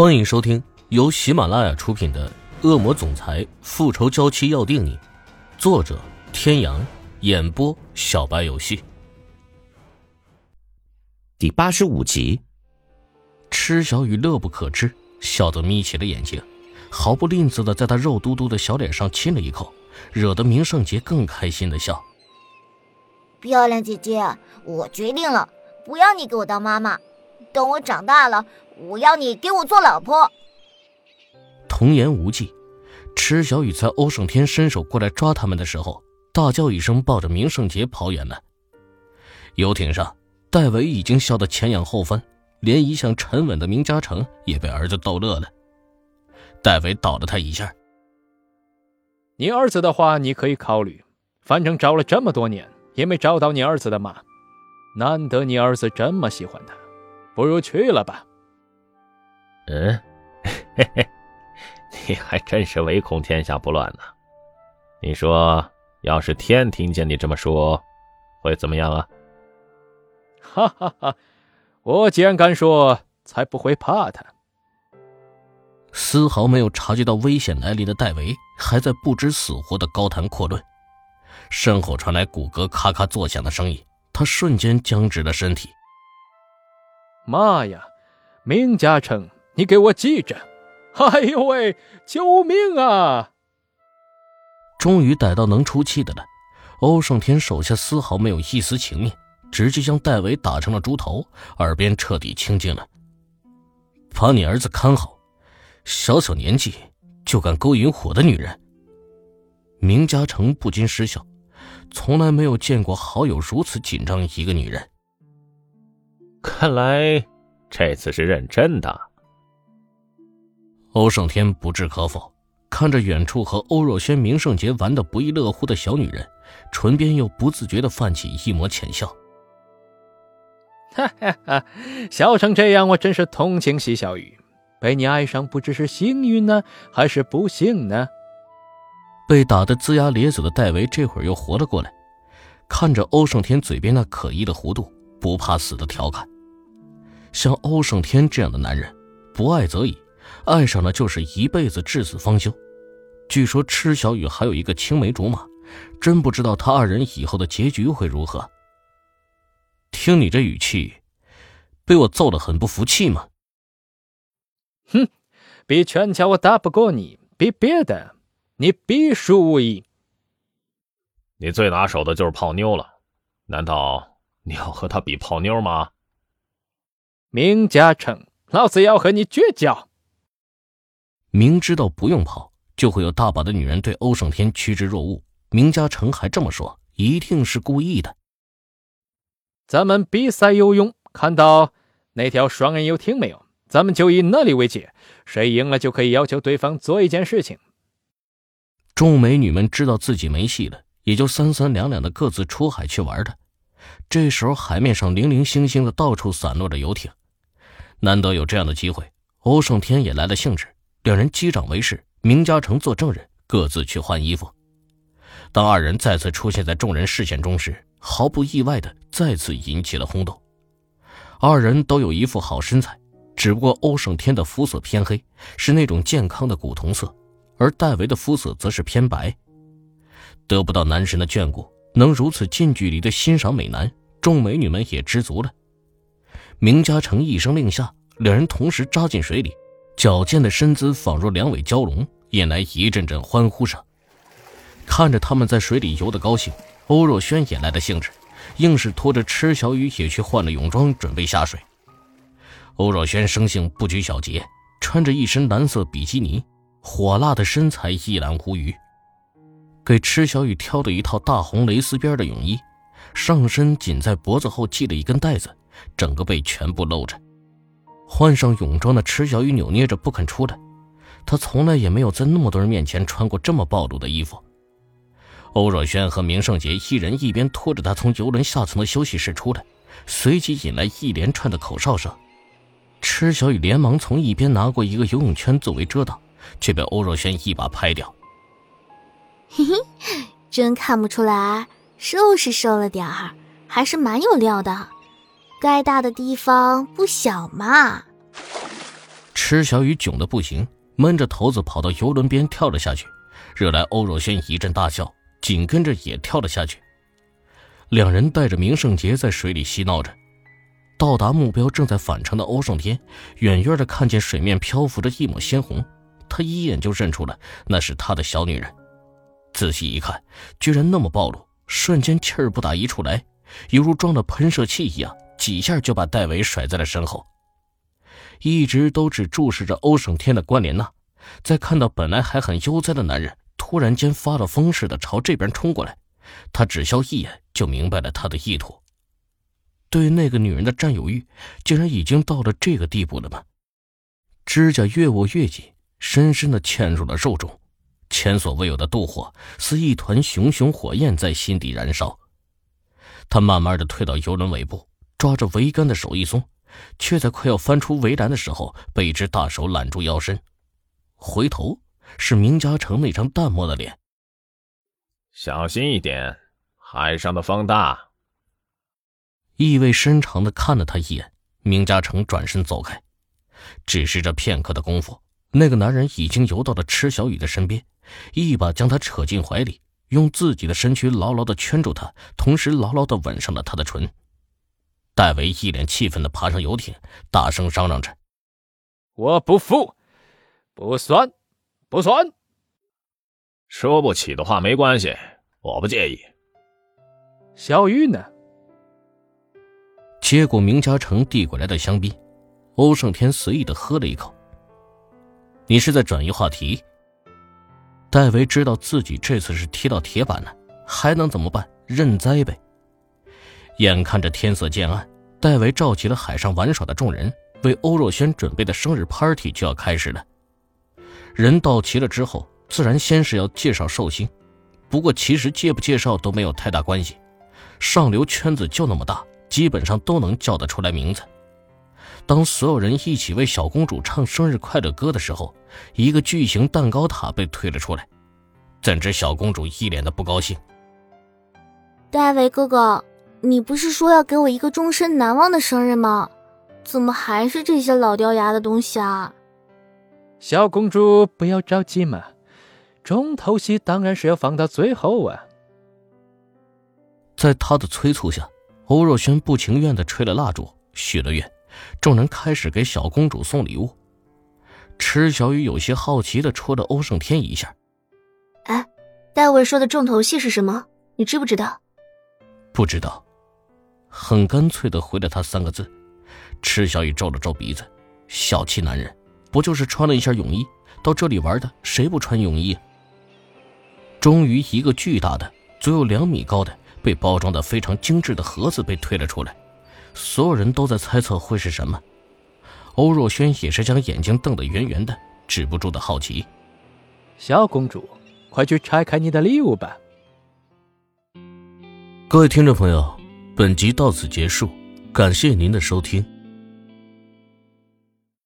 欢迎收听由喜马拉雅出品的《恶魔总裁复仇娇妻要定你》，作者：天阳，演播：小白游戏。第八十五集，吃小雨乐不可支，笑得眯起了眼睛，毫不吝啬的在他肉嘟嘟的小脸上亲了一口，惹得明圣杰更开心的笑。漂亮姐姐，我决定了，不要你给我当妈妈，等我长大了。我要你给我做老婆。童言无忌，池小雨在欧胜天伸手过来抓他们的时候，大叫一声，抱着明胜杰跑远了。游艇上，戴维已经笑得前仰后翻，连一向沉稳的明嘉诚也被儿子逗乐了。戴维倒了他一下：“你儿子的话，你可以考虑，反正找了这么多年，也没找到你儿子的妈。难得你儿子这么喜欢他，不如去了吧。”嗯，嘿嘿，你还真是唯恐天下不乱呢。你说，要是天听见你这么说，会怎么样啊？哈哈哈！我既然敢说，才不会怕他。丝毫没有察觉到危险来临的戴维，还在不知死活的高谈阔论。身后传来骨骼咔咔作响的声音，他瞬间僵直了身体。妈呀，明嘉诚！你给我记着！哎呦喂，救命啊！终于逮到能出气的了。欧胜天手下丝毫没有一丝情面，直接将戴维打成了猪头，耳边彻底清静了。把你儿子看好，小小年纪就敢勾引我的女人。明嘉诚不禁失笑，从来没有见过好友如此紧张一个女人。看来这次是认真的。欧胜天不置可否，看着远处和欧若轩、明圣杰玩的不亦乐乎的小女人，唇边又不自觉的泛起一抹浅笑。哈哈哈，笑成这样，我真是同情席小雨，被你爱上不知是幸运呢，还是不幸呢？被打得龇牙咧嘴的戴维这会儿又活了过来，看着欧胜天嘴边那可疑的弧度，不怕死的调侃：“像欧胜天这样的男人，不爱则已。”爱上了就是一辈子至死方休。据说池小雨还有一个青梅竹马，真不知道他二人以后的结局会如何。听你这语气，被我揍得很不服气吗？哼，比拳脚我打不过你，比别的你必输无疑。你最拿手的就是泡妞了，难道你要和他比泡妞吗？明嘉诚，老子要和你绝交！明知道不用跑就会有大把的女人对欧胜天趋之若鹜，明嘉诚还这么说，一定是故意的。咱们比赛游泳，看到那条双人游艇没有？咱们就以那里为界，谁赢了就可以要求对方做一件事情。众美女们知道自己没戏了，也就三三两两的各自出海去玩的。这时候海面上零零星星的到处散落着游艇，难得有这样的机会，欧胜天也来了兴致。两人击掌为誓，明嘉诚做证人，各自去换衣服。当二人再次出现在众人视线中时，毫不意外的再次引起了轰动。二人都有一副好身材，只不过欧胜天的肤色偏黑，是那种健康的古铜色，而戴维的肤色则是偏白。得不到男神的眷顾，能如此近距离的欣赏美男，众美女们也知足了。明嘉诚一声令下，两人同时扎进水里。矫健的身姿仿若两尾蛟龙，引来一阵阵欢呼声。看着他们在水里游得高兴，欧若轩也来了兴致，硬是拖着池小雨也去换了泳装，准备下水。欧若轩生性不拘小节，穿着一身蓝色比基尼，火辣的身材一览无余。给池小雨挑了一套大红蕾丝边的泳衣，上身仅在脖子后系了一根带子，整个背全部露着。换上泳装的池小雨扭捏着不肯出来，她从来也没有在那么多人面前穿过这么暴露的衣服。欧若轩和明胜杰一人一边拖着她从游轮下层的休息室出来，随即引来一连串的口哨声。池小雨连忙从一边拿过一个游泳圈作为遮挡，却被欧若轩一把拍掉。嘿嘿，真看不出来，瘦是瘦了点儿，还是蛮有料的。该大的地方不小嘛！池小雨囧得不行，闷着头子跑到游轮边跳了下去，惹来欧若轩一阵大笑，紧跟着也跳了下去。两人带着明圣杰在水里嬉闹着。到达目标正在返程的欧胜天，远远的看见水面漂浮着一抹鲜红，他一眼就认出了那是他的小女人。仔细一看，居然那么暴露，瞬间气儿不打一处来，犹如装了喷射器一样，几下就把戴维甩在了身后。一直都只注视着欧胜天的关莲娜，在看到本来还很悠哉的男人突然间发了疯似的朝这边冲过来，他只消一眼就明白了他的意图。对那个女人的占有欲，竟然已经到了这个地步了吗？指甲越握越紧，深深的嵌入了肉中，前所未有的妒火似一团熊熊火焰在心底燃烧。他慢慢的退到游轮尾部，抓着桅杆的手一松，却在快要翻出围栏的时候，被一只大手揽住腰身。回头是明嘉诚那张淡漠的脸。小心一点，海上的风大。意味深长的看了他一眼，明嘉诚转身走开。只是这片刻的功夫，那个男人已经游到了池小雨的身边，一把将她扯进怀里，用自己的身躯牢牢的圈住她，同时牢牢的吻上了她的唇。戴维一脸气愤的爬上游艇，大声嚷嚷着：“我不服，不算，不算。说不起的话没关系，我不介意。小玉呢？”接过明嘉诚递过来的香槟，欧胜天随意的喝了一口。你是在转移话题？戴维知道自己这次是踢到铁板了，还能怎么办？认栽呗。眼看着天色渐暗，戴维召集了海上玩耍的众人，为欧若轩准备的生日 party 就要开始了。人到齐了之后，自然先是要介绍寿星。不过其实介不介绍都没有太大关系，上流圈子就那么大。基本上都能叫得出来名字。当所有人一起为小公主唱生日快乐歌的时候，一个巨型蛋糕塔被推了出来。怎知小公主一脸的不高兴。戴维哥哥，你不是说要给我一个终身难忘的生日吗？怎么还是这些老掉牙的东西啊？小公主不要着急嘛，重头戏当然是要放到最后啊。在他的催促下。欧若轩不情愿的吹了蜡烛，许了愿，众人开始给小公主送礼物。池小雨有些好奇的戳了欧胜天一下：“哎，戴维说的重头戏是什么？你知不知道？”“不知道。”很干脆的回了他三个字。池小雨皱了皱鼻子：“小气男人，不就是穿了一下泳衣到这里玩的？谁不穿泳衣？”终于，一个巨大的、足有两米高的。被包装的非常精致的盒子被推了出来，所有人都在猜测会是什么。欧若轩也是将眼睛瞪得圆圆的，止不住的好奇。小公主，快去拆开你的礼物吧。各位听众朋友，本集到此结束，感谢您的收听。